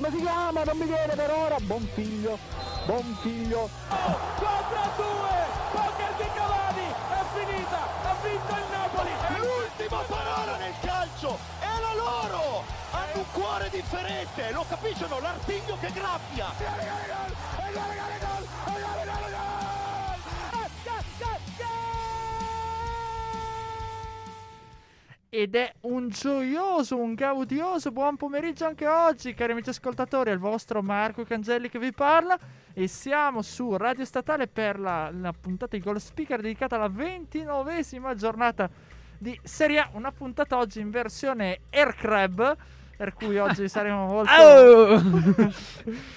come si chiama? Non mi viene per ora. Buon figlio, buon figlio. 4 a 2, poker di Cavani, è finita, ha vinto il Napoli. L'ultima parola nel calcio è la loro. Hanno un cuore differente, lo capiscono, l'artiglio che graffia. Ed è un gioioso, un gaudioso buon pomeriggio anche oggi, cari amici ascoltatori, il vostro Marco Cangelli che vi parla e siamo su Radio Statale per la, la puntata di Goal Speaker dedicata alla ventinovesima giornata di Serie A, una puntata oggi in versione Air Crab, per cui oggi saremo molto... Oh!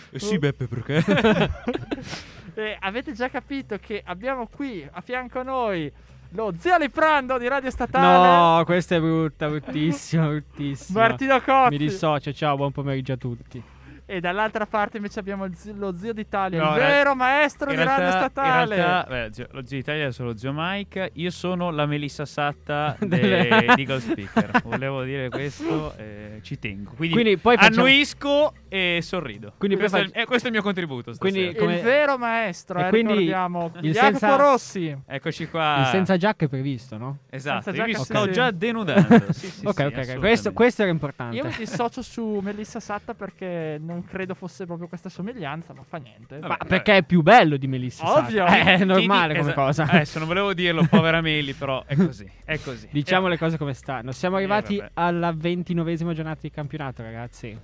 Eh sì, Beppe, perché? E avete già capito che abbiamo qui a fianco a noi lo zio Liprando di Radio Statale. No, questa è brutta, bruttissima, bruttissima. Martino Cozzi. Mi dissocio, ciao, buon pomeriggio a tutti. E dall'altra parte invece abbiamo il zio- lo zio d'Italia, No, il vero maestro In di Radio realtà, in Statale. realtà, beh, zio- lo zio Italia è solo zio Mike. Io sono la Melissa Satta de- Delle- di Gold Speaker. Volevo dire questo, eh, ci tengo. Quindi, Quindi poi facciamo- annuisco e sorrido. Quindi poi questo, è, faccio- eh, questo è il mio contributo. Stasera. Quindi- il come- vero maestro, E eh, quindi ricordiamo. il Jacopo senza- Rossi. Eccoci qua. Il senza giacca è previsto, no? Esatto, senza io sto sì. già denudando. Sì, sì, ok, sì, ok. Questo, questo era importante. Io mi dissocio su Melissa Satta perché non credo fosse proprio questa somiglianza, ma fa niente. Vabbè, Ma perché è più bello di Melissa Ovvio. Eh, È normale come esatto. cosa. Adesso non volevo dirlo, povera Meli, però è così. È così. Diciamo Eh, le cose come stanno. Siamo Eh, arrivati vabbè. alla ventinovesima giornata di campionato, ragazzi. Eh,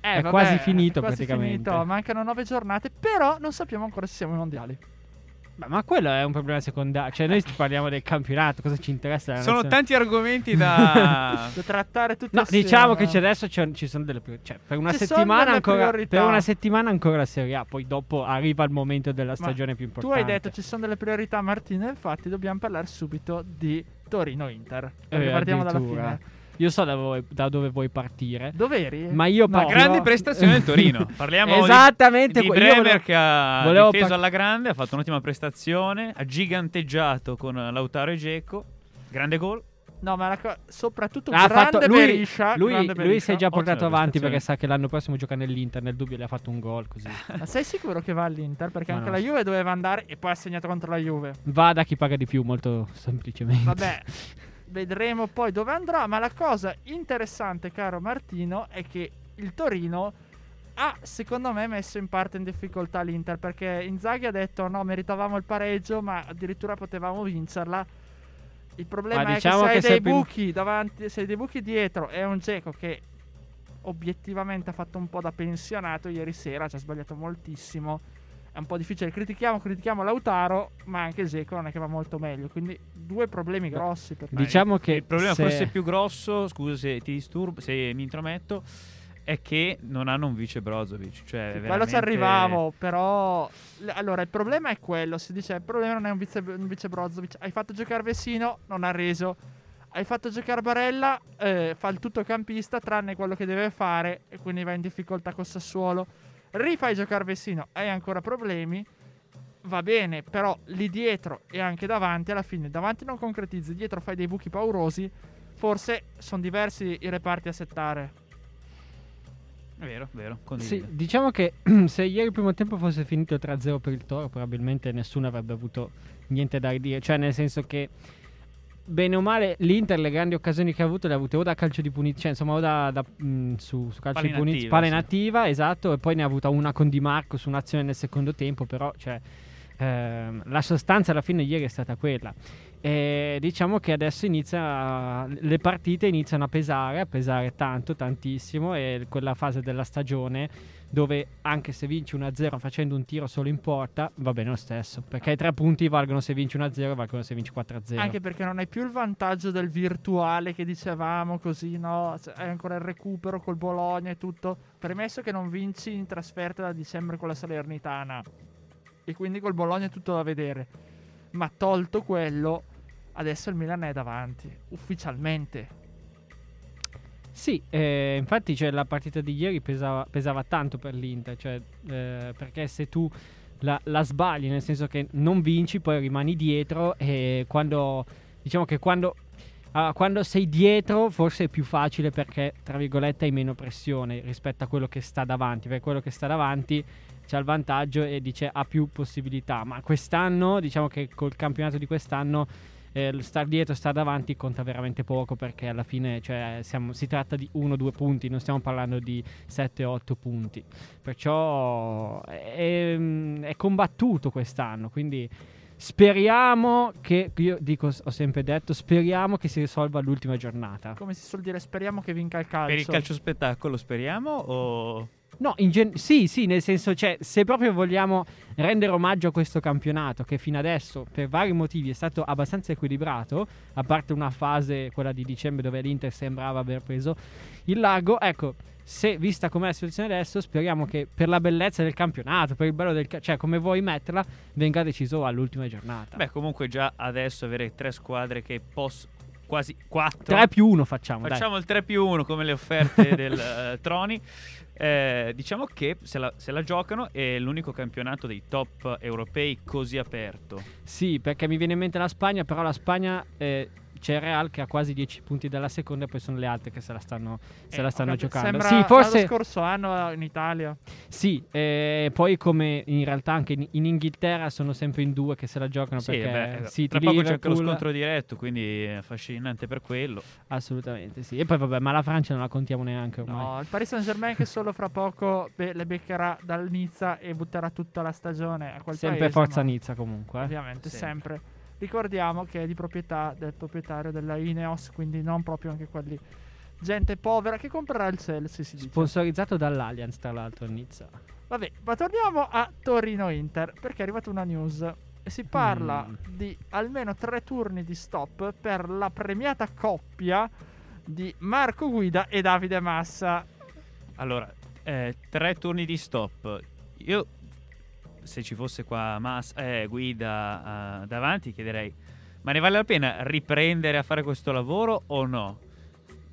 è vabbè, quasi finito è quasi praticamente. finito, Mancano nove giornate, però non sappiamo ancora se siamo ai mondiali. Beh, ma quello è un problema secondario. Cioè, noi parliamo del campionato, cosa ci interessa? Sono nazione? tanti argomenti da. Da trattare tutti No, assieme. diciamo che c'è adesso ci sono delle priorità. Cioè, per una, settimana ancora, per una settimana ancora la Serie A, poi dopo arriva il momento della stagione più Tu importante. hai detto ci sono delle priorità, Martino, infatti dobbiamo parlare subito di Torino-Inter. Eh, partiamo dalla fine. Io so da, voi- da dove vuoi partire. Dov'eri? Ma io No. partirò- Grande prestazione del Torino. Parliamo di- Esattamente di io Bremer volevo- che ha volevo difeso par- alla grande, ha fatto un'ottima prestazione, ha giganteggiato con Lautaro e Geco. Grande gol. No, ma la co- soprattutto Ha grande fatto- lui, Beriscia. lui, grande lui Beriscia. si è già portato Ottima avanti perché sa che l'anno prossimo gioca nell'Inter. Nel dubbio le ha fatto un gol così. Ma sei sicuro che va all'Inter? Perché Ma anche non la. Juve doveva andare e poi ha segnato contro la Juve. Va da chi paga di più, molto semplicemente. Vabbè, vedremo poi dove andrà. Ma la cosa interessante, caro Martino, è che il Torino ha, secondo me, messo in parte in difficoltà l'Inter. Perché Inzaghi ha detto: no, meritavamo il pareggio, ma addirittura potevamo vincerla. Il problema Ma è diciamo che se che hai se dei buchi davanti, se hai dei buchi dietro e un Geco che obiettivamente ha fatto un po' da pensionato ieri sera, ci ha sbagliato moltissimo. È un po' difficile. Critichiamo, critichiamo Lautaro, ma anche Geco non è che va molto meglio. Quindi due problemi grossi per me. Diciamo che Il problema se- forse più grosso, scusa se ti disturbo, se mi intrometto, è che non hanno un vice Brozovic. Cioè, Sì, quello veramente- ci arrivavo, però... Allora, il problema è quello. Si dice, il problema non è un vice, un vice Brozovic. Hai fatto giocare Vessino, non ha reso. Hai fatto giocare Barella, eh, fa il tuttocampista, tranne quello che deve fare, e quindi va in difficoltà col Sassuolo. Rifai giocare Vessino, hai ancora problemi. Va bene, però lì dietro e anche davanti, alla fine, davanti non concretizzi, dietro fai dei buchi paurosi. Forse sono diversi i reparti a settare. È vero, vero. Sì, diciamo che se ieri il primo tempo fosse finito 3-0 per il Toro, probabilmente nessuno avrebbe avuto niente da ridire. Cioè, nel senso che, bene o male, l'Inter le grandi occasioni che ha avuto le ha avute o da calcio di punizione, cioè insomma, o da, da, mh, su, su calcio Palla di punizione, inattiva, palla sì. inattiva, esatto, e poi ne ha avuta una con Di Marco su un'azione nel secondo tempo, però, cioè, ehm, la sostanza alla fine ieri è stata quella. E diciamo che adesso inizia le partite iniziano a pesare, a pesare tanto, tantissimo e quella fase della stagione dove anche se vinci 1-0 facendo un tiro solo in porta va bene lo stesso, perché i tre punti valgono se vinci 1-0 e valgono se vinci 4-0. Anche perché non hai più il vantaggio del virtuale che dicevamo così, no? Cioè, Hai ancora il recupero col Bologna e tutto. Premesso che non vinci in trasferta da dicembre con la Salernitana. E quindi col Bologna è tutto da vedere. Ma tolto quello, adesso il Milan è davanti. Ufficialmente. Sì, eh, infatti cioè, la partita di ieri pesava, pesava tanto per l'Inter, cioè, eh, perché se tu la, la sbagli, nel senso che non vinci, poi rimani dietro e quando, diciamo che quando ah, quando sei dietro forse è più facile perché, tra virgolette, hai meno pressione rispetto a quello che sta davanti, perché quello che sta davanti c'ha il vantaggio e dice ha più possibilità, ma quest'anno, diciamo che col campionato di quest'anno eh, star dietro, star davanti conta veramente poco perché alla fine cioè, siamo- si tratta di 1-2 punti, non stiamo parlando di 7-8 punti. Perciò è, è combattuto quest'anno, quindi speriamo che, io dico, ho sempre detto, speriamo che si risolva l'ultima giornata. Come si suol dire, speriamo che vinca il calcio. Per il calcio spettacolo speriamo o... No, gen- sì, sì, nel senso, cioè, se proprio vogliamo rendere omaggio a questo campionato, che fino adesso, per vari motivi, è stato abbastanza equilibrato, a parte una fase, quella di dicembre, dove l'Inter sembrava aver preso il largo, ecco, se vista com'è la situazione adesso, speriamo che per la bellezza del campionato, per il bello del... Ca- cioè, come vuoi metterla, venga deciso all'ultima giornata. Beh, comunque già adesso avere tre squadre che possono... Quasi quattro. 3 più 1 facciamo, dai. Facciamo il 3 più 1 come le offerte del eh, Troni. Eh, diciamo che se la, se la giocano è l'unico campionato dei top europei così aperto. Sì, perché mi viene in mente la Spagna, però la Spagna eh, c'è il Real che ha quasi 10 punti dalla seconda e poi sono le altre che se la stanno, se Eh, la stanno capito. giocando. Sembra Sì, forse l'anno scorso anno in Italia. sì, eh, poi come in realtà anche in, in Inghilterra sono sempre in due che se la giocano Sì, perché beh, City, tra poco c'è anche lo scontro diretto, quindi è affascinante per quello. Assolutamente sì. E poi vabbè, ma la Francia non la contiamo neanche ormai. No, il Paris Saint Germain che solo fra poco be- le beccherà dal Nizza e butterà tutta la stagione a quel sempre paese, forza ma Nizza comunque. eh. Ovviamente, Sempre. sempre. Ricordiamo che è di proprietà del proprietario della Ineos, quindi non proprio anche quelli gente povera che comprerà il Chelsea, si dice. Sponsorizzato dall'Allianz tra l'altro Nizza. Vabbè, ma torniamo a Torino-Inter, perché è arrivata una news e si parla Mm. di almeno tre turni di stop per la premiata coppia di Marco Guida e Davide Massa. Allora, eh, tre turni di stop. Io, se ci fosse qua Mas, eh, guida eh, davanti, chiederei: ma ne vale la pena riprendere a fare questo lavoro o no?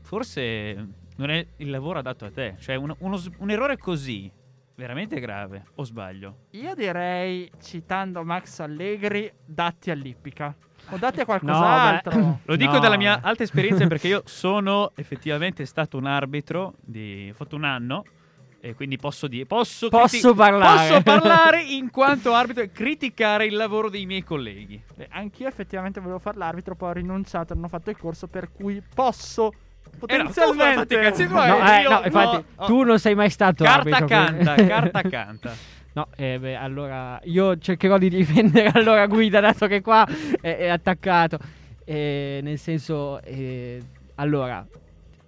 Forse non è il lavoro adatto a te. Cioè, uno- uno un errore così, veramente grave. O sbaglio? Io direi, citando Max Allegri, datti all'ippica. O datti a No, qualcos'altro. beh. Lo dico No. dalla mia alta esperienza perché io sono effettivamente stato un arbitro di ho fatto un anno e quindi posso dire posso, Posso parlare. posso parlare in quanto arbitro e criticare il lavoro dei miei colleghi. Beh, anch'io effettivamente volevo fare l'arbitro, poi ho rinunciato, non ho fatto il corso, per cui posso Eh no, tu potenzialmente... No, eh, no, infatti, no, oh. tu non sei mai stato Carta arbitro, canta, carta canta. No, eh, beh, allora io cercherò di difendere allora Guida, dato che qua è, è attaccato. Eh, nel senso, eh, allora,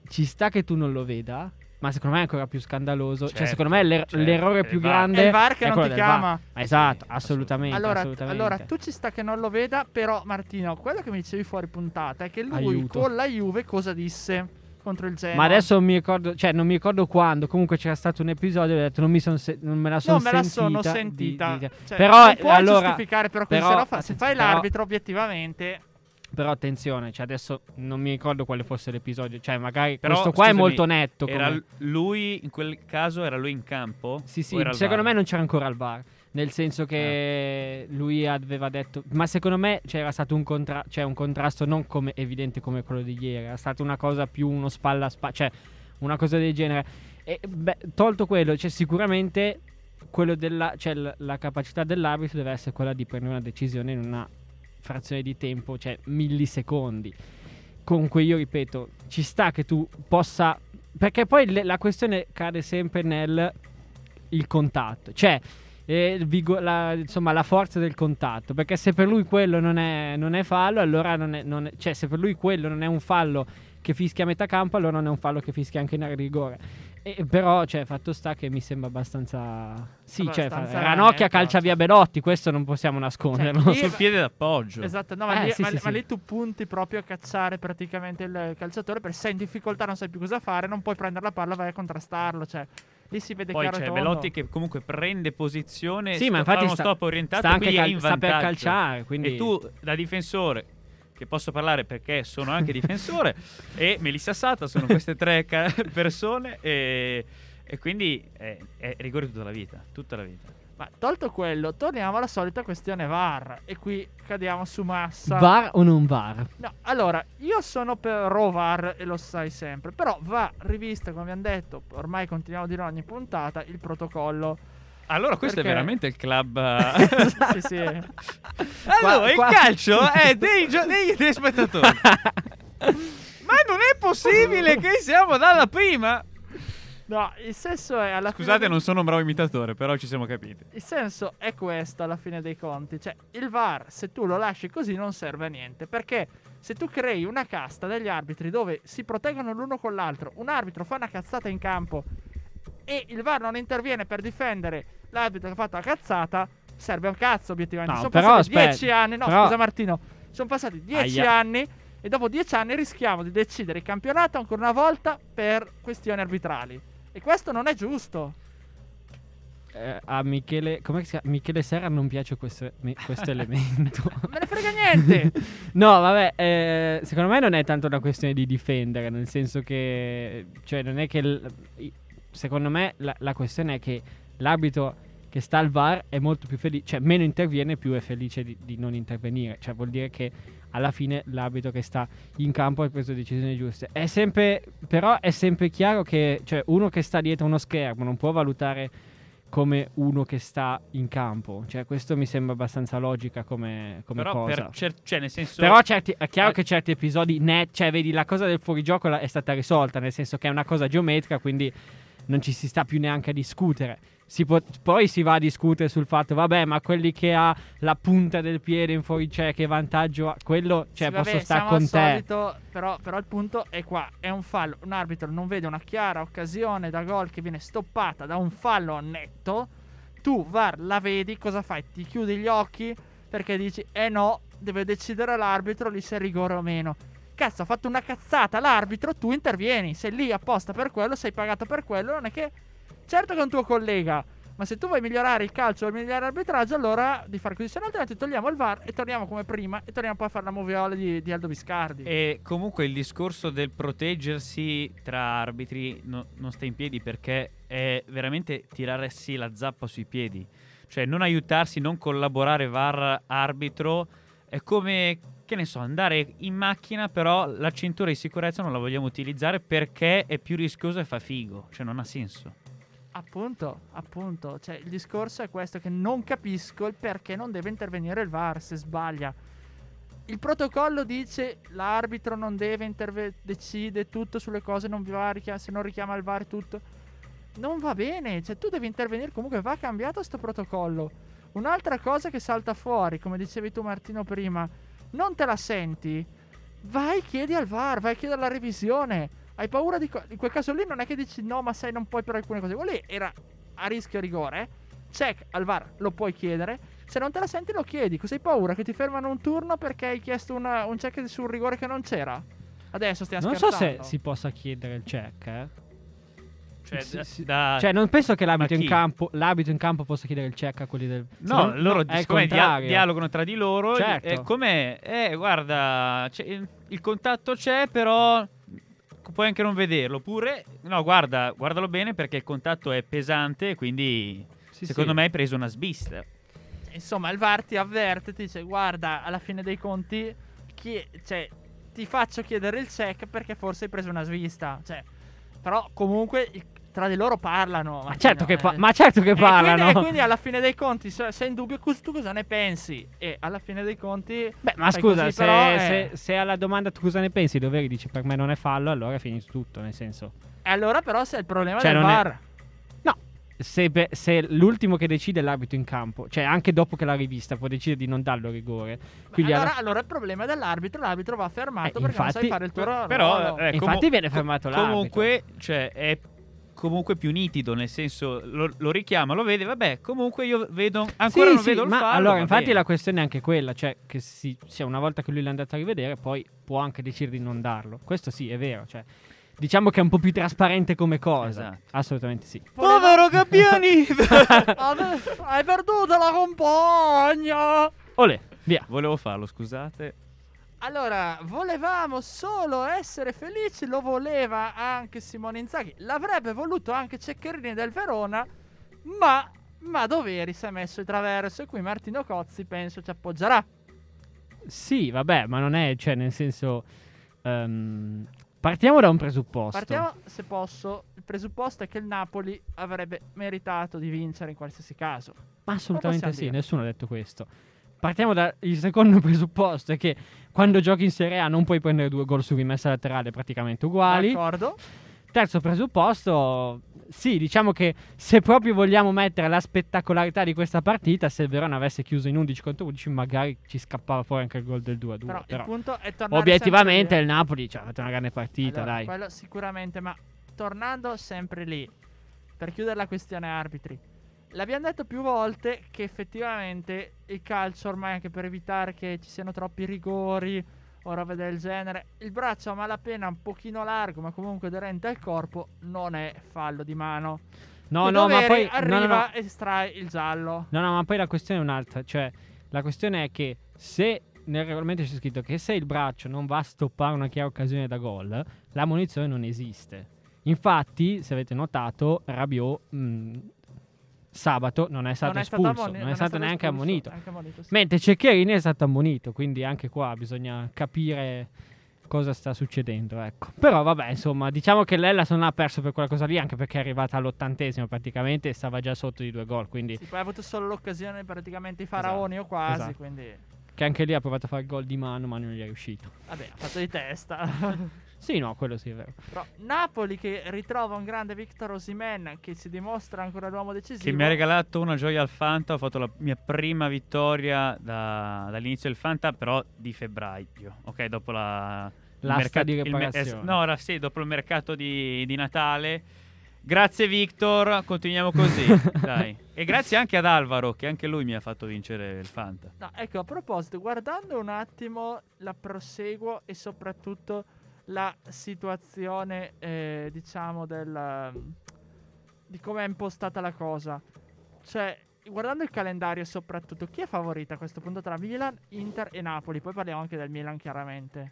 ci sta che tu non lo veda, ma secondo me è ancora più scandaloso. cioè, Certo, secondo me l'er- certo, l'errore più VAR. grande È il VAR che non ti chiama. Esatto, Sì, assolutamente. Allora, assolutamente. allora, tu ci sta che non lo veda, però Martino, quello che mi dicevi fuori puntata è che lui Aiuto. con la Juve cosa disse contro il Genoa? Ma adesso non mi ricordo, cioè non mi ricordo quando. Comunque c'era stato un episodio. Ho detto, non, mi son se- non me la sono non me la sentita. sono di- sentita. di- Cioè, Però, non puoi allora- giustificare però però- se fa- se fai però- l'arbitro obiettivamente Però attenzione, cioè adesso non mi ricordo quale fosse l'episodio. Cioè, magari Però, questo qua è scusami, molto netto. Era come- lui in quel caso era lui in campo? Sì, sì, secondo me non c'era ancora il VAR. Nel senso Eh. che lui aveva detto, ma secondo me c'era stato un, contra- cioè un contrasto non come evidente come quello di ieri, era stata una cosa più uno spalla a spalla, cioè una cosa del genere. E beh, tolto quello, cioè sicuramente quello della, cioè l- la capacità dell'arbitro deve essere quella di prendere una decisione in una frazione di tempo, cioè millisecondi. Comunque io ripeto, ci sta che tu possa perché poi le- la questione cade sempre nel contatto, cioè eh, vigo- la, insomma la forza del contatto, perché se per lui quello non è, non è fallo, allora non è, non è- cioè se per lui quello non è un fallo che fischia a metà campo, allora non è un fallo che fischia anche in rigore. E, però, cioè, fatto sta che mi sembra abbastanza. Sì, cioè, fa- Abbastanza Ranocchia netto. calcia via Belotti, questo non possiamo nasconderlo. Cioè, sul piede d'appoggio. Esatto, no, ma, Eh, lì, sì, ma- sì, ma sì. lì tu punti proprio a cacciare praticamente il calciatore per sei in difficoltà, non sai più cosa fare, non puoi prendere la palla, vai a contrastarlo, cioè lì si vede Poi chiaro c'è tondo. Belotti che comunque prende posizione, Sì, ma infatti sta- stop orientato, sta anche quindi è cal- in sta per vantaggio. calciare, quindi- E tu da difensore che posso parlare perché sono anche difensore e Melissa Sata sono queste tre ca- persone e, e quindi è, è rigore tutta la vita, tutta la vita. Ma tolto quello, torniamo alla solita questione VAR. E qui cadiamo su massa. VAR o non VAR? No, allora, io sono per VAR e lo sai sempre. Però va rivista, come abbiamo detto, ormai continuiamo a dire ogni puntata, il protocollo. Allora, questo Perché- è veramente il club. eh. sì, sì. allora, qua- il calcio è dei, gio- dei telespettatori. Ma non è possibile che siamo dalla prima. No, il senso è alla Scusate, fine. non sono un bravo imitatore, però ci siamo capiti. Il senso è questo alla fine dei conti. Cioè, il VAR, se tu lo lasci così, non serve a niente. Perché se tu crei una casta degli arbitri dove si proteggono l'uno con l'altro, un arbitro fa una cazzata in campo e il VAR non interviene per difendere l'arbitro che ha fatto la cazzata, serve a cazzo, obiettivamente. No, sono però, passati aspetta, dieci anni. No, però- scusa, Martino. Sono passati dieci Aia. anni. E dopo dieci anni rischiamo di decidere il campionato ancora una volta per questioni arbitrali. E questo non è giusto. Eh, a Michele, come si chiama? Michele Serra non piace questo, mi- questo elemento. Me ne frega niente. No, vabbè, eh, secondo me non è tanto una questione di difendere, nel senso che, cioè, non è che, i- secondo me la, la questione è che l'arbitro che sta al VAR è molto più felice, cioè meno interviene più è felice di, di non intervenire, cioè vuol dire che alla fine l'arbitro che sta in campo ha preso decisioni giuste. È sempre, però è sempre chiaro che, cioè, uno che sta dietro uno schermo non può valutare come uno che sta in campo, cioè questo mi sembra abbastanza logica come, come però, cosa. per cer- cioè, nel senso. Però certi- è chiaro Eh. che certi episodi net, cioè vedi la cosa del fuorigioco è stata risolta, nel senso che è una cosa geometrica, quindi non ci si sta più neanche a discutere. Si può- poi si va a discutere sul fatto, vabbè, ma quelli che ha la punta del piede in fuori, cioè che vantaggio ha, quello, cioè Sì, posso stare con al te. solito, però, però il punto è qua: è un fallo. Un arbitro non vede una chiara occasione da gol che viene stoppata da un fallo netto. Tu, VAR, la vedi, cosa fai? Ti chiudi gli occhi perché dici, eh no, deve decidere l'arbitro lì se è rigore o meno. Cazzo, ha fatto una cazzata l'arbitro, tu intervieni. Sei lì apposta per quello, sei pagato per quello. Non è che. Certo che è un tuo collega. Ma se tu vuoi migliorare il calcio o migliorare l'arbitraggio, allora di fare così. Se no, altrimenti togliamo il VAR e torniamo come prima. E torniamo poi a fare la moviola di, di Aldo Biscardi. E comunque il discorso del proteggersi tra arbitri no- non sta in piedi perché è veramente tirarsi la zappa sui piedi. Cioè non aiutarsi, non collaborare VAR arbitro è come, che ne so, andare in macchina però la cintura di sicurezza non la vogliamo utilizzare perché è più rischioso e fa figo. Cioè non ha senso. Appunto, appunto. Cioè, il discorso è questo: che non capisco il perché non deve intervenire il VAR se sbaglia. Il protocollo dice l'arbitro non deve intervenire, decide tutto sulle cose, non va, richiama- se non richiama il VAR tutto. Non va bene, cioè tu devi intervenire comunque, va cambiato sto protocollo. Un'altra cosa che salta fuori, come dicevi tu Martino prima, non te la senti? Vai, chiedi al VAR, vai a chiedere la revisione. Hai paura di... co- in quel caso lì non è che dici no, ma sai non puoi per alcune cose. Quello lì era a rischio rigore. Check al VAR, lo puoi chiedere. Se non te la senti lo chiedi. Cosa hai paura? Che ti fermano un turno perché hai chiesto una- un check su un rigore che non c'era? Adesso stiamo Non so scherzando. se si possa chiedere il check, eh. Cioè, Sì, da- sì. da- Cioè, non penso che l'arbitro in, campo, l'arbitro in campo possa chiedere il check a quelli del. No, Secondo- loro siccome dia- dialogano tra di loro. Certo. E come, eh, guarda, c'è- il, contatto c'è, però puoi anche non vederlo. Oppure, no, guarda, guardalo bene perché il contatto è pesante, quindi Sì, secondo sì. me hai preso una svista. Insomma, il VAR ti avverte, ti dice guarda, alla fine dei conti, chi- cioè, ti faccio chiedere il check perché forse hai preso una svista. Cioè, però comunque il- tra di loro parlano. Ma certo, che, Martino, pa- eh. ma certo che E parlano. quindi, e quindi alla fine dei conti, se sei in dubbio, tu cosa ne pensi? E alla fine dei conti... Beh, ma scusa, così, se, però, eh, se- se alla domanda tu cosa ne pensi, Doveri dice per me non è fallo, allora è finito tutto, nel senso. E allora però se è il problema Cioè, del non è- VAR. No, se, be- se l'ultimo che decide è l'arbitro in campo, cioè anche dopo che l'ha rivista può decidere di non darlo rigore. Quindi allora, alla- allora il problema è dell'arbitro, l'arbitro va fermato Eh, perché non sai infatti- fare il tuo ruolo. Però, eh, Infatti comu- viene fermato l'arbitro. Comunque, cioè, è comunque più nitido, nel senso, lo, lo richiama, lo vede, vabbè, comunque io vedo, ancora Sì, non sì, vedo il ma fallo. allora infatti bene. la questione è anche quella, cioè che si, sia una volta che lui l'ha andato a rivedere, poi può anche decidere di non darlo. Questo sì, è vero, cioè diciamo che è un po' più trasparente come cosa. Esatto. Assolutamente sì. Povero Gabbiani! Hai perduto la compagna! Olè, via. Volevo farlo, scusate. Allora, volevamo solo essere felici, lo voleva anche Simone Inzaghi, l'avrebbe voluto anche Ceccherini del Verona, ma ma Doveri si è messo il traverso e qui Martino Cozzi penso ci appoggerà. Sì, vabbè, ma non è, cioè, nel senso. ehm, partiamo da un presupposto. Partiamo, se posso, il presupposto è che il Napoli avrebbe meritato di vincere in qualsiasi caso. Ma assolutamente sì, dire. nessuno ha detto questo. Partiamo dal secondo presupposto: è che quando giochi in Serie A non puoi prendere due gol su rimessa laterale praticamente uguali. D'accordo? Terzo presupposto, sì, diciamo che se proprio vogliamo mettere la spettacolarità di questa partita, se il Verona avesse chiuso in 11 contro 11, magari ci scappava fuori anche il gol del 2-2. Però, Però, il punto è tornare obiettivamente il Napoli ci ha fatto una grande partita, Allora, dai. Quello sicuramente, ma tornando sempre lì, per chiudere la questione arbitri, l'abbiamo detto più volte che effettivamente il calcio ormai anche per evitare che ci siano troppi rigori o robe del genere, il braccio a malapena un pochino largo ma comunque aderente al corpo non è fallo di mano. No, no, ma poi arriva no, no, no. e estrae il giallo. No, no, ma poi la questione è un'altra. Cioè, la questione è che se nel regolamento c'è scritto che se il braccio non va a stoppare una chiara occasione da gol, la munizione non esiste. Infatti, se avete notato, Rabiot mh, sabato non è stato non è stato, espulso, ammoni- non è stato neanche espulso, ammonito. neanche ammonito, sì. Mentre Ceccherini è stato ammonito, quindi anche qua bisogna capire cosa sta succedendo, ecco. Però vabbè, insomma, diciamo che l'Ellas non ha perso per quella cosa lì, anche perché è arrivata all'ottantesimo praticamente e stava già sotto di due gol, quindi Sì, poi ha avuto solo l'occasione praticamente i faraoni o quasi, esatto. quindi che anche lì ha provato a fare il gol di mano, ma non gli è riuscito. vabbè, ha fatto di testa. Sì, no, quello sì è vero. Però Napoli che ritrova un grande Victor Osimen che si dimostra ancora l'uomo decisivo. Che mi ha regalato una gioia al Fanta. Ho fatto la mia prima vittoria da- dall'inizio del Fanta, però di febbraio. Ok, dopo la. il L'asta di il me- riparazione. es- no, era sì, dopo il mercato di, di Natale. Grazie Victor, continuiamo così. dai. E grazie anche ad Alvaro, che anche lui mi ha fatto vincere il Fanta. No, ecco, a proposito, guardando un attimo la proseguo e soprattutto la situazione, eh, diciamo, del, di come è impostata la cosa. Cioè, guardando il calendario soprattutto, chi è favorita a questo punto tra Milan, Inter e Napoli? Poi parliamo anche del Milan, chiaramente.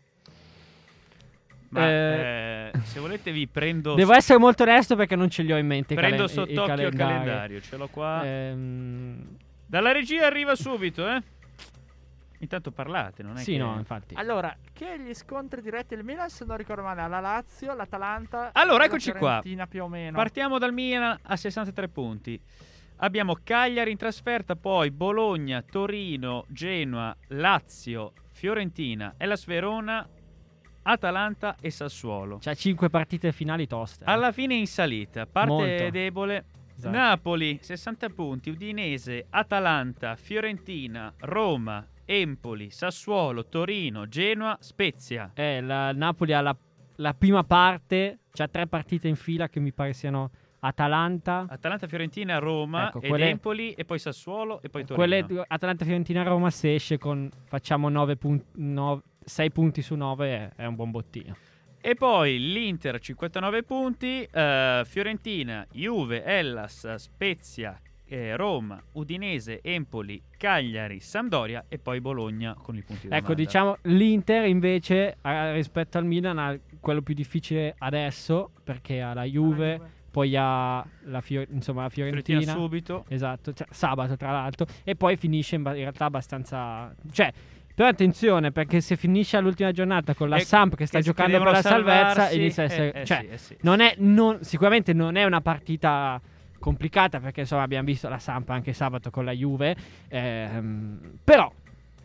Ma Eh, eh, se volete vi prendo, Devo essere molto onesto perché non ce li ho in mente. prendo calen- sott'occhio il calendari. calendario. Ce l'ho qua. Ehm, Dalla regia arriva subito, eh. Intanto parlate, non è sì, che... no, infatti. Allora, che gli scontri diretti del Milan, se non ricordo male, la Lazio, l'Atalanta Allora, eccoci la qua. Fiorentina più o meno. Partiamo dal Milan a 63 punti. Abbiamo Cagliari in trasferta, poi Bologna, Torino, Genoa, Lazio, Fiorentina, Hellas Verona, Atalanta e Sassuolo. C'ha 5 partite finali toste. eh. Alla fine in salita, parte Molto. debole. Esatto. Napoli 60 punti, Udinese, Atalanta, Fiorentina, Roma, Empoli, Sassuolo, Torino, Genoa, Spezia. Eh, la Napoli ha la, la prima parte, c'ha tre partite in fila che mi pare siano Atalanta, Atalanta, Fiorentina, Roma Ecco, ed quelle- Empoli e poi Sassuolo e poi Torino. quelle Atalanta, Fiorentina, Roma se esce con facciamo 9 punti, 6 punti su 9 è, è un buon bottino. E poi l'Inter 59 punti, eh, Fiorentina, Juve, Hellas, Spezia, eh, Roma, Udinese, Empoli, Cagliari, Sampdoria e poi Bologna con i punti di Ecco, domanda. diciamo l'Inter invece eh, rispetto al Milan ha quello più difficile adesso perché ha la Juve, Ah, poi ha la, Fio- insomma, la Fiorentina Fiorentina. subito. Esatto, cioè, sabato tra l'altro. E poi finisce in, ba- in realtà abbastanza... Cioè, però attenzione perché se finisce all'ultima giornata con la E Samp che sta che- giocando per la devono salvezza, salvarsi, inizia a essere... eh, eh cioè, sì, eh sì. non è, non- sicuramente non è una partita complicata perché insomma abbiamo visto la Samp anche sabato con la Juve. ehm, però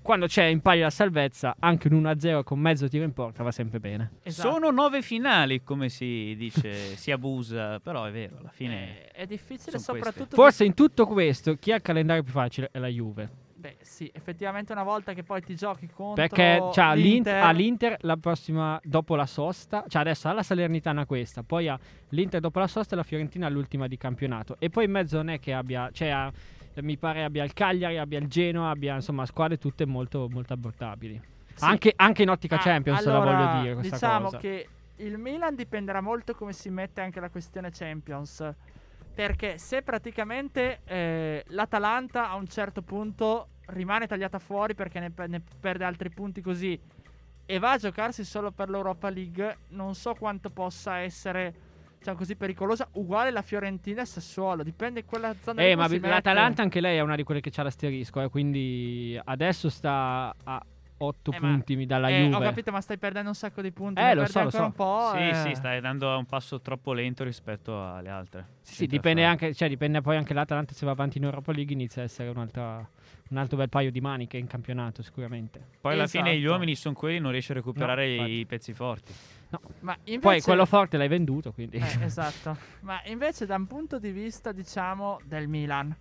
quando c'è in palio la salvezza, anche un 1-0 con mezzo tiro in porta va sempre bene. Esatto. Sono nove finali, come si dice, si abusa, però è vero, alla fine... Eh, è difficile soprattutto... Forse in tutto questo chi ha il calendario più facile è la Juve. Beh, sì, effettivamente una volta che poi ti giochi contro Perché c'ha l'Inter, l'Inter, ha l'Inter la prossima dopo la sosta, cioè adesso ha la Salernitana questa, poi ha l'Inter dopo la sosta e la Fiorentina l'ultima di campionato. E poi in mezzo non è che abbia, cioè ha- mi pare abbia il Cagliari, abbia il Genoa, abbia insomma squadre tutte molto, molto abbordabili. Sì. Anche, anche in ottica Ah, Champions allora, la voglio dire questa diciamo cosa. che il Milan dipenderà molto come si mette anche la questione Champions. Perché se praticamente eh, l'Atalanta a un certo punto rimane tagliata fuori perché ne, ne perde altri punti così e va a giocarsi solo per l'Europa League, non so quanto possa essere diciamo così, pericolosa, uguale la Fiorentina e Sassuolo. Dipende quella zona Eh, ma l'Atalanta anche lei è una di quelle che c'ha l'asterisco, eh, quindi adesso sta a 8 Eh, ma- punti dalla Eh, Juve. ho capito, ma stai perdendo un sacco di punti. Eh, lo so, lo so. un po'. Sì, eh. sì, stai dando a un passo troppo lento rispetto alle altre. Sì, sì, dipende anche, cioè, dipende poi anche l'Atalanta se va avanti in Europa League inizia a essere un'altra, un altro bel paio di maniche in campionato sicuramente. Poi alla fine gli Esatto. uomini sono quelli, non riesci a recuperare No, i pezzi forti. Ma invece... Poi quello forte l'hai venduto, quindi... Eh, esatto. Ma invece da un punto di vista, diciamo, del Milan,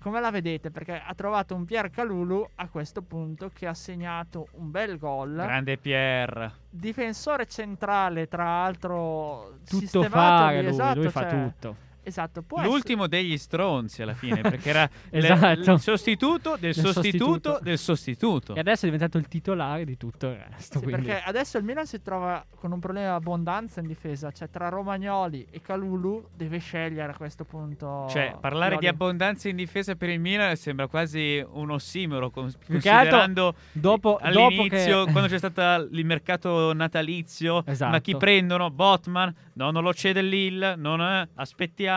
come la vedete? Perché ha trovato un Pier Calulu a questo punto che ha segnato un bel gol. Grande Pierre. Difensore centrale, tra l'altro, tutto lì, lui, esatto, lui fa cioè- tutto. Esatto, può essere- L'ultimo degli stronzi alla fine, perché era le- Esatto. il sostituto del Del sostituto, sostituto. del sostituto. E adesso è diventato il titolare di tutto il resto. Sì, quindi... perché adesso il Milan si trova con un problema di abbondanza in difesa, cioè tra Romagnoli e Calulu deve scegliere a questo punto. Cioè, parlare di Pioli. abbondanza in difesa per il Milan sembra quasi un ossimoro, cons- altro, considerando dopo, dopo all'inizio, che... quando c'è stato il mercato natalizio, Esatto. ma chi prendono? Botman? No, non lo cede Lille, non è, aspettiamo.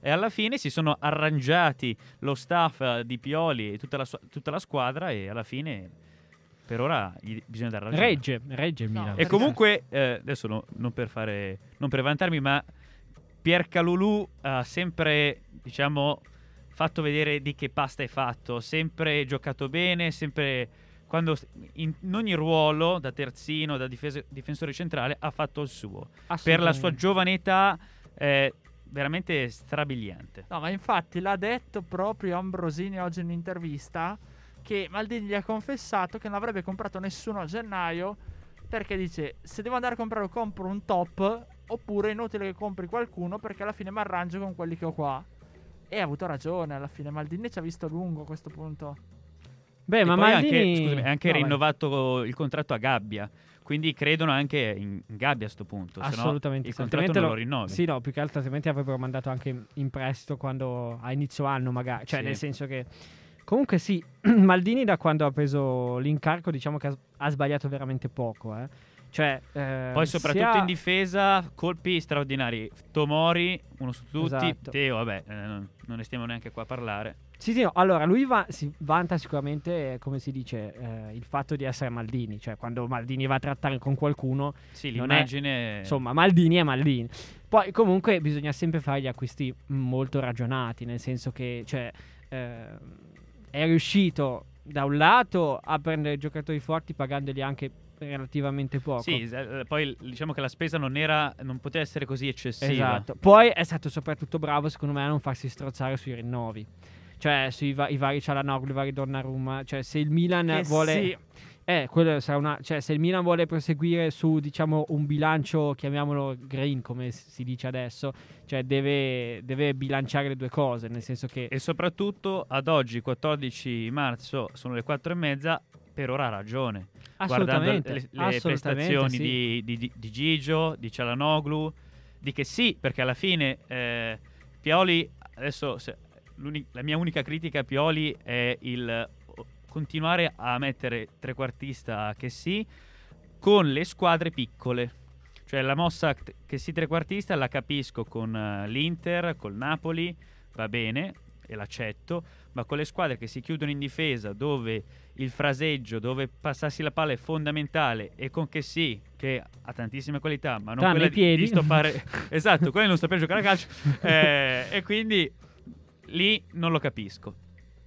E alla fine si sono arrangiati lo staff eh, di Pioli e tutta la, sua- tutta la squadra e alla fine per ora gli bisogna dare ragione. Regge, regge il No, Milan. E comunque, eh, adesso no- non per fare, non per vantarmi, ma Pier Calulu ha sempre, diciamo, fatto vedere di che pasta è fatto, sempre giocato bene, sempre quando in, in ogni ruolo, da terzino, da difese- difensore centrale, ha fatto il suo. Per la sua giovane età, è veramente strabiliante. No, ma infatti l'ha detto proprio Ambrosini oggi in un'intervista che Maldini gli ha confessato che non avrebbe comprato nessuno a gennaio perché dice se devo andare a comprare compro un top oppure è inutile che compri qualcuno perché alla fine mi arrangio con quelli che ho qua. E ha avuto ragione alla fine, Maldini ci ha visto lungo a questo punto. Beh, E ma Maldini... anche, scusami, è anche No, vai. rinnovato il contratto a Gabbia. Quindi credono anche in, in Gabbia a sto punto. se no Assolutamente. il contratto lo- lo rinnovi. Sì, no, più che altro altrimenti avrebbero mandato anche in prestito quando a inizio anno magari. Cioè, Sì. nel senso che... Comunque sì, Maldini da quando ha preso l'incarico diciamo che ha, ha sbagliato veramente poco. Eh. Cioè, eh, Poi soprattutto sia- in difesa, colpi straordinari. Tomori, uno su tutti. Esatto. Teo, vabbè, eh, non ne stiamo neanche qua a parlare. Sì, sì, no, allora lui va- si vanta sicuramente, eh, come si dice, eh, il fatto di essere Maldini. Cioè, quando Maldini va a trattare con qualcuno, Sì, Non è- l'immagine... Insomma, Maldini è Maldini. Poi comunque bisogna sempre fare gli acquisti molto ragionati, nel senso che cioè, ehm, è riuscito da un lato a prendere giocatori forti pagandoli anche relativamente poco. Sì, eh, poi diciamo che la spesa non era, non poteva essere così eccessiva. Esatto. Poi è stato soprattutto bravo, secondo me, a non farsi strozzare sui rinnovi. Cioè, sui va- i vari Cialanoglu, i vari Donnarumma. Cioè, se il Milan Che vuole... sì, Eh, quello sarà una. Cioè, se il Milan vuole proseguire su, diciamo, un bilancio, chiamiamolo green, come si dice adesso, cioè deve, deve bilanciare le due cose, nel senso che. E soprattutto ad oggi, 14 marzo, sono le 4 e mezza, per ora ha ragione. Guardando Assolutamente. le, le assolutamente, prestazioni sì. di, di, di- di Gigio, di Cialanoglu, di che sì, perché alla fine eh, Pioli, adesso se- la mia unica critica a Pioli è il continuare a mettere trequartista che sì con le squadre piccole. Cioè la mossa che sì trequartista la capisco con eh, l'Inter, col Napoli, va bene e l'accetto, ma con le squadre che si chiudono in difesa dove il fraseggio, dove passarsi la palla è fondamentale e con che sì, che ha tantissime qualità, ma non Tranne quella i di, piedi. di stoppare... esatto, quello non sapere giocare a calcio. eh, e quindi lì non lo capisco.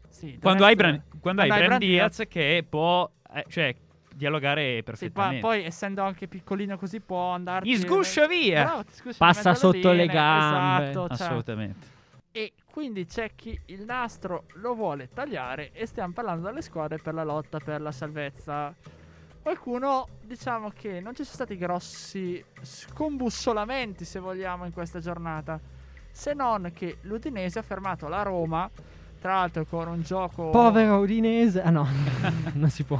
sì, Quando hai, Bran, quando hai Bran Bran Diaz, Diaz. che può eh, cioè, dialogare Sì, pa- perfettamente. poi essendo anche piccolino così può andarci Gli sguscia via! Bravo, sguscia Passa sotto le gambe. Esatto, cioè. Assolutamente. E quindi c'è chi il nastro lo vuole tagliare e stiamo parlando delle squadre per la lotta per la salvezza. Qualcuno diciamo che non ci sono stati grossi scombussolamenti se vogliamo in questa giornata. Se non che l'Udinese ha fermato la Roma, tra l'altro con un gioco... Povero Udinese. Ah, no, non si può.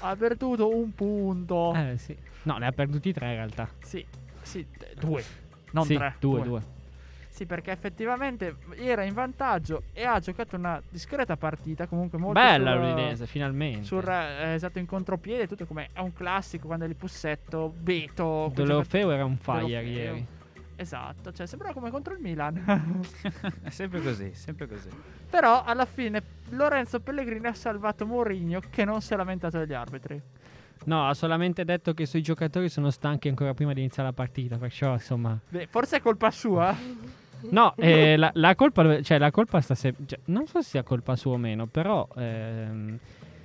Ha perduto un punto. Eh, sì. No, ne ha perduti tre in realtà. Sì, sì, t- due. Non sì, tre. Due, due. Sì, perché effettivamente era in vantaggio e ha giocato una discreta partita. Comunque molto Bella sul- l'Udinese, finalmente. Sul eh, esatto in contropiede, tutto come è un classico quando è lì Pussetto, Beto. Dolofeo era un fire ieri. Esatto, cioè sembra come contro il Milan. È sempre così, sempre così. Però alla fine Lorenzo Pellegrini ha salvato Mourinho che non si è lamentato degli arbitri. No, ha solamente detto che i suoi giocatori sono stanchi ancora prima di iniziare la partita, perciò insomma... Beh, forse è colpa sua. No, eh, la, la colpa, cioè la colpa sta se- cioè, non so se sia colpa sua o meno, però ehm,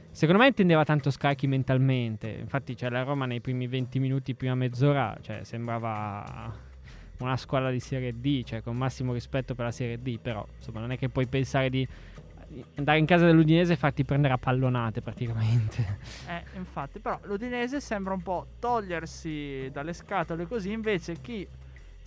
secondo me intendeva tanto scarichi mentalmente. Infatti, cioè, la Roma nei primi 20 minuti, prima mezz'ora, cioè, sembrava una squadra di Serie D, cioè con massimo rispetto per la Serie D, però insomma non è che puoi pensare di andare in casa dell'Udinese e farti prendere a pallonate praticamente. Eh, infatti, però l'Udinese sembra un po' togliersi dalle scatole così, invece chi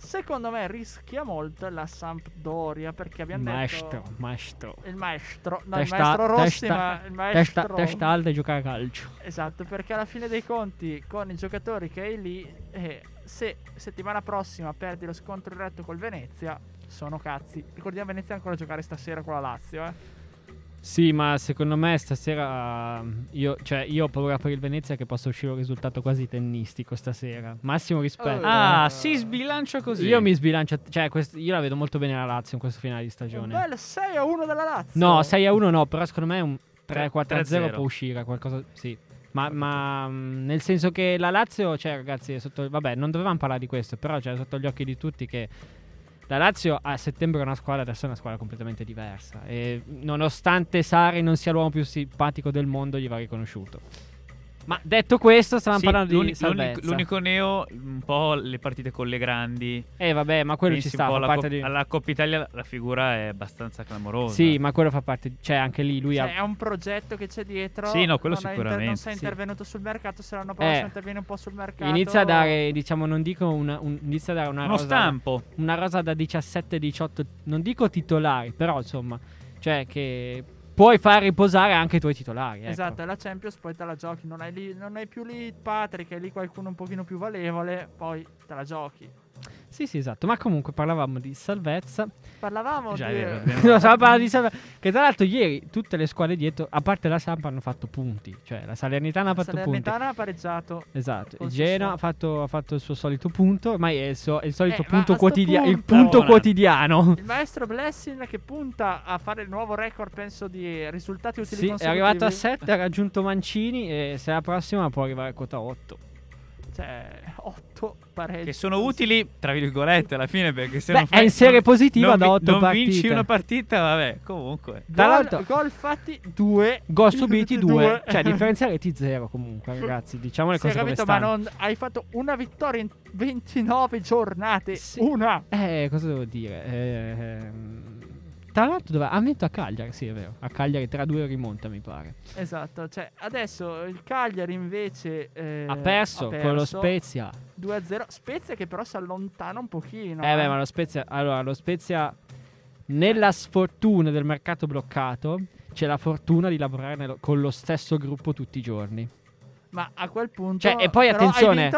secondo me rischia molto la Sampdoria perché abbiamo maestro, detto maestro. il maestro, no, Testa- il maestro Rossi, testa- ma il Testa, maestro testa alta e giocare a calcio. Esatto, perché alla fine dei conti con i giocatori che hai lì eh, se settimana prossima perdi lo scontro diretto col Venezia sono cazzi. Ricordiamo Venezia ancora a giocare stasera con la Lazio, eh. Sì, ma secondo me stasera io, cioè, io ho paura per il Venezia che possa uscire un risultato quasi tennistico stasera. Massimo rispetto. Eh. Ah, si sbilancia così. Io mi sbilancio, cioè quest- io la vedo molto bene la Lazio in questo finale di stagione. bel 6 a 1 della Lazio. No, 6 a 1 no, però secondo me un 3-4-0 3-0. può uscire, qualcosa, sì. Ma, ma, mh, nel senso che la Lazio, cioè ragazzi, sotto, vabbè, non dovevamo parlare di questo, però cioè, sotto gli occhi di tutti che la Lazio a settembre è una squadra, adesso è una squadra completamente diversa. E nonostante Sari non sia l'uomo più simpatico del mondo, gli va riconosciuto. Ma detto questo, stavamo Sì, parlando l'uni- di salvezza. l'unico, l'unico neo, un po' le partite con le grandi. Eh vabbè, ma quello ci sta, un po' fa alla, parte Cop- di... alla Coppa Italia la figura è abbastanza clamorosa. Sì, ma quello fa parte, cioè anche lì lui Cioè, ha... è un progetto che c'è dietro. Sì, no, quello non è sicuramente, non sei sì. intervenuto sul mercato. Se l'anno prossimo Eh, interviene un po' sul mercato. Inizia a dare, diciamo, non dico una, un- inizia a dare una Uno rosa, stampo. una rosa da 17-18, non dico titolari, però insomma, cioè che puoi far riposare anche i tuoi titolari. ecco. Esatto, la Champions poi te la giochi. Non hai, lì- non hai più lì Patrick, hai lì qualcuno un pochino più valevole. Poi te la giochi. Sì, sì, esatto. Ma comunque parlavamo di salvezza. Parlavamo Già, di. vero, no, parlando di salvezza. Che tra l'altro ieri tutte le squadre dietro, a parte la Sampa, hanno fatto punti. Cioè la Salernitana ha fatto punti. Salernitana ha pareggiato. Esatto, il Genoa ha fatto, ha fatto il suo solito punto, ormai è il, suo- è il solito Eh, ma punto quotidiano. Il punto- Buona. quotidiano. Il maestro Blessing che punta a fare il nuovo record, penso, di risultati utili Sì, è arrivato a 7, ha raggiunto Mancini e se la prossima può arrivare a quota 8. Cioè, 8 pareggi. Che sono utili, tra virgolette, alla fine, perché se Beh, non fai- è in serie positiva non da vi- 8 non partite. vinci una partita, vabbè, comunque. Tra Gol, l'altro- gol fatti 2. Gol subiti 2, cioè differenza reti 0 comunque, ragazzi. Diciamo le cose come capito, ma stanno. non hai fatto una vittoria in 29 giornate. Sì. Una. Eh, cosa devo dire? Ehm, Tra l'altro dove... ha vinto a Cagliari, sì, è vero. A Cagliari 3-2 rimonta, mi pare. Esatto, cioè adesso il Cagliari invece eh, ha, perso con lo Spezia. 2-0. Spezia che però si allontana un pochino. Eh beh, ma lo Spezia. Allora, lo Spezia. Nella sfortuna del mercato bloccato. C'è la fortuna di lavorare nello- con lo stesso gruppo tutti i giorni. Ma a quel punto Cioè, e poi attenzione,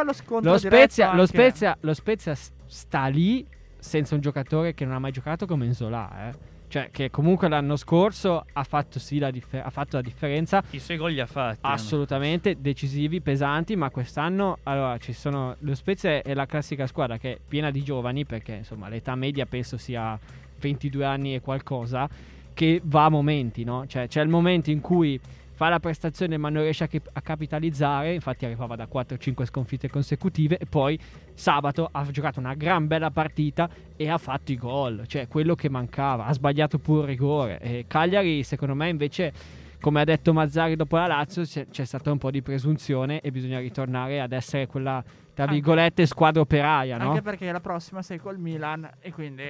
Lo Spezia, lo. Spezia, lo Spezia sta lì senza un giocatore che non ha mai giocato come Enzola, eh. Cioè, che comunque l'anno scorso ha fatto, sì la, differ- ha fatto la differenza. I suoi gol li ha fatti. Assolutamente decisivi, pesanti, ma quest'anno allora ci sono. Lo Spezia è la classica squadra che è piena di giovani, perché insomma l'età media penso sia 22 anni e qualcosa, che va a momenti, no? Cioè c'è il momento in cui fa la prestazione ma non riesce a, a capitalizzare, infatti arrivava da 4-5 sconfitte consecutive e poi sabato ha giocato una gran bella partita e ha fatto i gol, cioè quello che mancava, ha sbagliato pure il rigore. E Cagliari secondo me invece come ha detto Mazzari dopo la Lazio, c'è, c'è stata un po' di presunzione e bisogna ritornare ad essere quella, tra virgolette, squadra operaia, no? Anche perché la prossima sei col Milan e quindi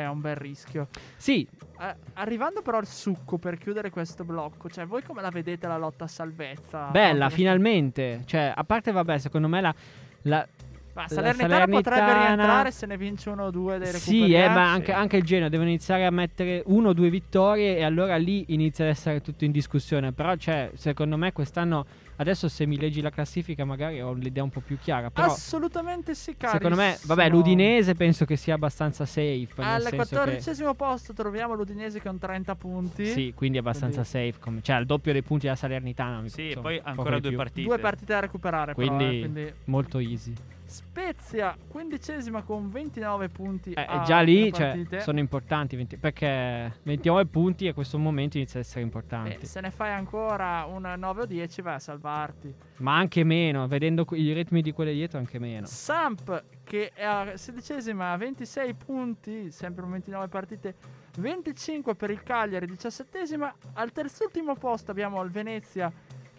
è un bel rischio. Sì, Eh, arrivando però al succo per chiudere questo blocco, cioè voi come la vedete la lotta a salvezza? bella, Proprio- finalmente. Cioè, a parte, vabbè, secondo me la... la- Ma la Salernitana, potrebbe Salernitana- rientrare se ne vince uno o due dei sì, eh, ma anche, anche il Genoa deve iniziare a mettere uno o due vittorie e allora lì inizia ad essere tutto in discussione. Però, cioè, secondo me quest'anno, adesso se mi leggi la classifica magari ho l'idea un po' più chiara. Però, Assolutamente sì, caro. secondo me, vabbè, l'Udinese penso che sia abbastanza safe. Al senso che- quattordicesimo posto troviamo l'Udinese con 30 punti. Sì, quindi abbastanza safe. Come, cioè, al doppio dei punti della Salernitana. mi- Sì, insomma, poi ancora due più. partite. Due partite da recuperare, però, Quindi, eh, quindi molto easy. Spezia, quindicesima con 29 punti. Eh, a già lì cioè, sono importanti 20 perché 29 punti a questo momento inizia ad essere. Eh, se ne fai ancora un 9 o 10 vai a salvarti. Ma anche meno, vedendo i ritmi di quelle dietro, anche meno. Samp che è a sedicesima a 26 punti, sempre con 29 partite, 25 per il Cagliari, 17esima. Al terzultimo posto abbiamo il Venezia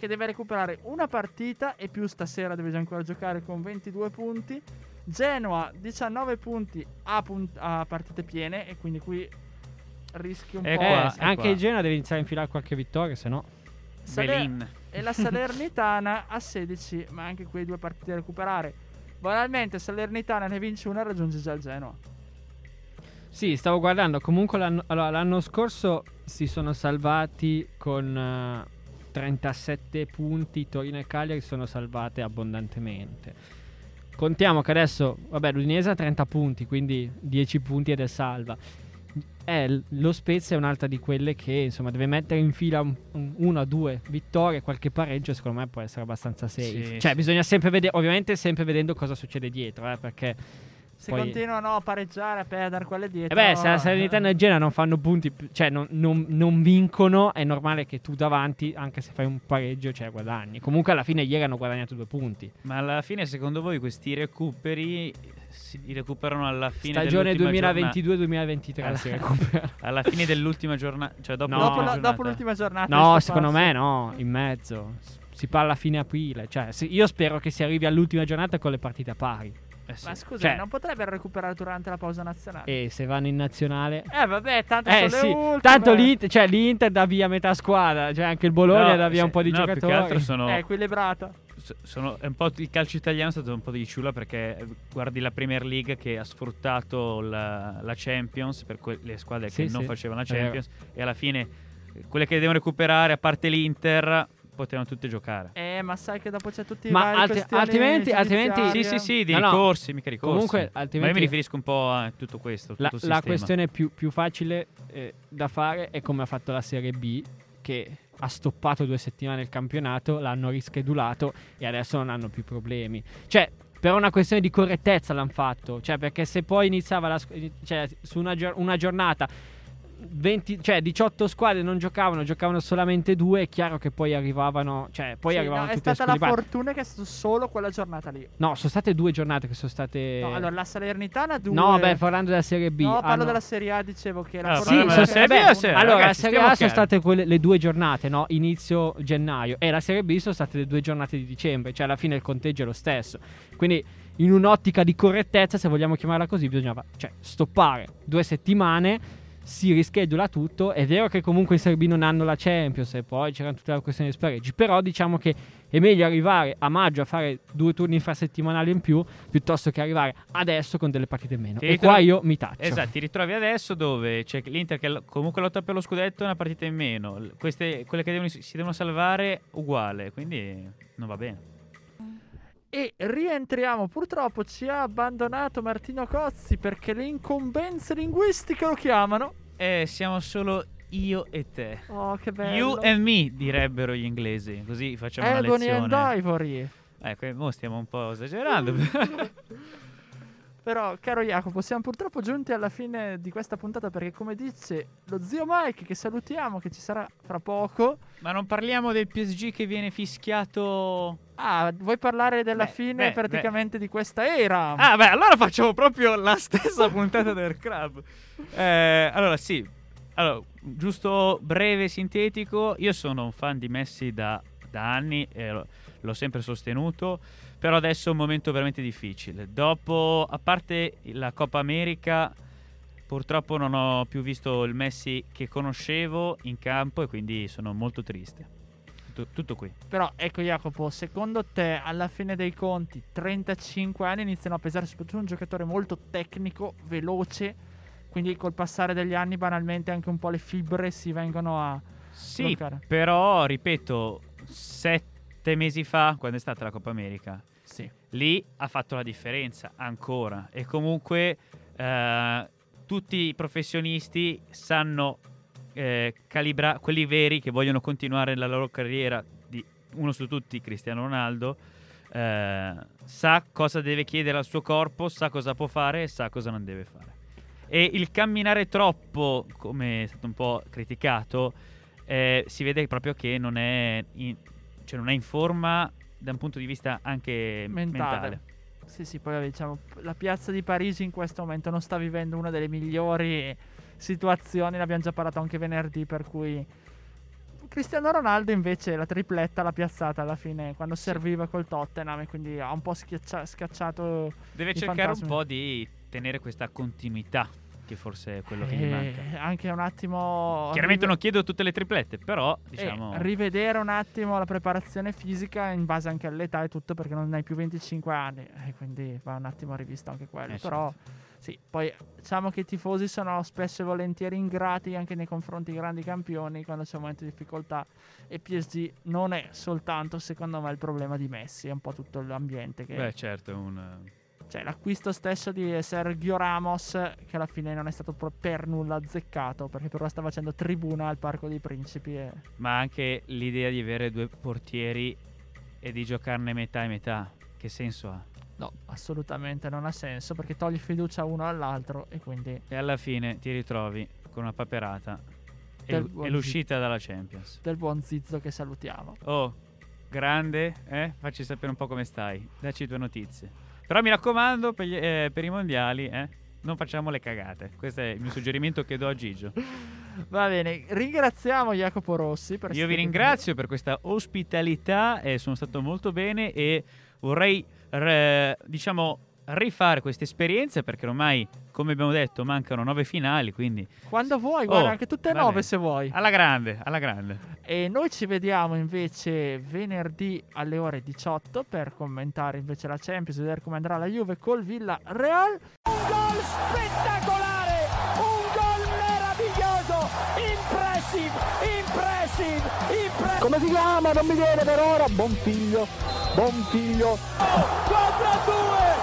che deve recuperare una partita e più stasera deve già ancora giocare con 22 punti. Genoa 19 punti a, punt- a partite piene e quindi qui rischi un E po'. Eh, qua, s- e anche qua. il Genoa deve iniziare a infilare qualche vittoria, se no. Saler- e la Salernitana a 16, ma anche qui due partite da recuperare. Banalmente, Salernitana ne vince una e raggiunge già il Genoa. Sì, stavo guardando. Comunque l'anno, allora, l'anno scorso si sono salvati con eh, 37 punti. Torino e Cagliari sono salvate abbondantemente. Contiamo che adesso, vabbè, l'Udinese ha 30 punti, quindi 10 punti ed è salva. Eh, lo Spezia è un'altra di quelle che insomma deve mettere in fila un- un- una o due vittorie, qualche pareggio. Secondo me può essere abbastanza safe. Sì, cioè, bisogna sempre vedere, ovviamente, sempre vedendo cosa succede dietro, eh, perché Se Poi- continuano a pareggiare, a perdere quelle E dietro. beh, se la Salernitana e il Genoa non fanno punti, cioè non, non- non vincono, è normale che tu davanti, anche se fai un pareggio, cioè guadagni. Comunque alla fine ieri hanno guadagnato due punti. Ma alla fine, secondo voi, questi recuperi si recuperano alla fine Stagione dell'ultima 2022-2023 si recupera. giornata- alla fine dell'ultima giornata, cioè dopo, No. dopo, l'ultima giornata. dopo l'ultima giornata. No, secondo stopparsi. me no, in mezzo. Si parla a fine aprile. Cioè, se- io spero che si arrivi all'ultima giornata con le partite a pari. Eh sì. Ma scusa, Cioè- non potrebbero recuperare durante la pausa nazionale? E se vanno in nazionale... Eh, vabbè, tanto Eh sono sì, le ultime. tanto l'Inter, cioè, l'Inter dà via metà squadra, cioè anche il Bologna No, dà via sì, un po' di no, giocatori. Più che altro sono, È equilibrata. s- sono- è un po' il calcio italiano è stato un po' di ciula perché eh, guardi la Premier League che ha sfruttato la, la Champions per que- le squadre che Sì, non sì, facevano la. Champions e alla fine eh, quelle che devono recuperare a parte l'Inter potevano tutte giocare. Eh, ma sai che dopo c'è tutti i Ma vari alti- questioni altrimenti- altrimenti-. Sì, sì, sì, di No, no. ricorsi, mica ricorsi. Comunque, Ma io altrimenti- mi riferisco un po' a tutto questo. La, tutto il la sistema. questione più, più facile eh, da fare è come ha fatto la Serie B, che ha stoppato due settimane il campionato, l'hanno rischedulato e adesso non hanno più problemi. Cioè, per una questione di correttezza l'hanno fatto. Cioè, perché se poi iniziava la, cioè, su una, una giornata 20, cioè 18 squadre non giocavano, giocavano solamente due, è chiaro che poi arrivavano, cioè poi Sì, arrivavano no, è tutte stata la fortuna che è stato solo quella giornata lì. No, sono state due giornate che sono state No, allora la Salernitana due. No, beh, parlando della Serie B. No, parlo hanno- della Serie A, dicevo che la Ah, Sì, sono della Serie B o beh, Serie A? allora, la Ragazzi, Serie A sono state quelle, le due giornate, no? Inizio gennaio. E la Serie B sono state le due giornate di dicembre. Cioè, alla fine il conteggio è lo stesso. Quindi, in un'ottica di correttezza, se vogliamo chiamarla così, bisognava cioè, stoppare due settimane. Si rischedula tutto. È vero che comunque i serbi non hanno la Champions e poi c'erano tutte le questioni di spareggi. Però diciamo che è meglio arrivare a maggio a fare due turni infrasettimanali in più piuttosto che arrivare adesso con delle partite in meno. Ti e ritrovi- qua io mi taccio. Esatto, ti ritrovi adesso dove c'è l'Inter che comunque lotta per lo scudetto e una partita in meno. Queste, quelle che devono- si devono salvare uguale, quindi non va bene. E rientriamo. Purtroppo ci ha abbandonato Martino Cozzi perché le incombenze linguistiche lo chiamano. Eh, siamo solo io e te. Oh, che bello. You and me direbbero gli inglesi, così facciamo una Ebony and lezione. Ivory. Ecco, mo stiamo un po' esagerando. Però, caro Jacopo, siamo purtroppo giunti alla fine di questa puntata perché, come dice lo zio Mike, che salutiamo, che ci sarà fra poco. Ma non parliamo del PSG che viene fischiato. Ah, vuoi parlare della Beh, fine beh, praticamente di questa era? Ah, beh, allora facciamo proprio la stessa puntata del club. Eh, allora, sì. Allora, giusto breve sintetico. Io sono un fan di Messi da, da anni e l'ho sempre sostenuto. Però adesso è un momento veramente difficile. Dopo, a parte la Coppa America, purtroppo non ho più visto il Messi che conoscevo in campo e quindi sono molto triste. Tutto, tutto qui. Però, ecco Jacopo, secondo te, alla fine dei conti, 35 anni iniziano a pesare soprattutto un giocatore molto tecnico, veloce, quindi col passare degli anni banalmente anche un po' le fibre si vengono a... Sì, bloccare. però ripeto, sette mesi fa, quando è stata la Coppa America. Lì ha fatto la differenza ancora. E comunque eh, tutti i professionisti sanno eh, calibrare, quelli veri che vogliono continuare la loro carriera, di uno su tutti, Cristiano Ronaldo. eh, sa cosa deve chiedere al suo corpo, sa cosa può fare e sa cosa non deve fare. E il camminare troppo, come è stato un po' criticato, eh, si vede proprio che non è in, cioè non è in forma da un punto di vista anche Mentale. mentale. Sì, sì, poi diciamo, la piazza di Parigi in questo momento non sta vivendo una delle migliori situazioni, ne abbiamo già parlato anche venerdì, per cui Cristiano Ronaldo invece la tripletta l'ha piazzata alla fine quando serviva col Tottenham e quindi ha un po' schiaccia- scacciato Deve cercare fantasmi. un po' di tenere questa continuità, che forse è quello che gli E manca. anche un attimo Chiaramente rive- non chiedo tutte le triplette, però e diciamo... rivedere un attimo la preparazione fisica in base anche all'età e tutto perché non hai più 25 anni e quindi va un attimo rivisto anche quello Eh, però sì poi diciamo che i tifosi sono spesso e volentieri ingrati anche nei confronti di grandi campioni quando c'è un momento di difficoltà e PSG non è soltanto secondo me il problema di Messi è un po' tutto l'ambiente che Beh, certo, è un... cioè l'acquisto stesso di Sergio Ramos che alla fine non è stato per nulla azzeccato perché però sta facendo tribuna al Parco dei Principi e Ma anche l'idea di avere due portieri e di giocarne metà e metà, che senso ha? No, assolutamente non ha senso perché togli fiducia uno all'altro e quindi E alla fine ti ritrovi con una paperata e, buon e l'uscita dalla Champions. del buon Zizzo che salutiamo. Oh, grande, eh? Facci sapere un po' come stai. Dacci due notizie. Però mi raccomando, per, gli- eh, per i mondiali, eh, non facciamo le cagate. Questo è il mio suggerimento che do a Gigio. Va bene, ringraziamo Jacopo Rossi per Io vi qui ringrazio per questa ospitalità e sono stato molto bene e vorrei, re- diciamo, rifare queste esperienze perché ormai, come abbiamo detto, mancano nove finali, quindi. Quando vuoi, guarda, Oh, anche tutte e nove se vuoi. alla grande, alla grande. E noi ci vediamo invece venerdì alle ore 18 per commentare invece la Champions, vedere come andrà la Juve col Villa Real. Un gol spettacolare, un gol meraviglioso, impressive, impressive, impressive. Come si chiama? Non mi viene per ora. Buon figlio, buon figlio. 4 a 2,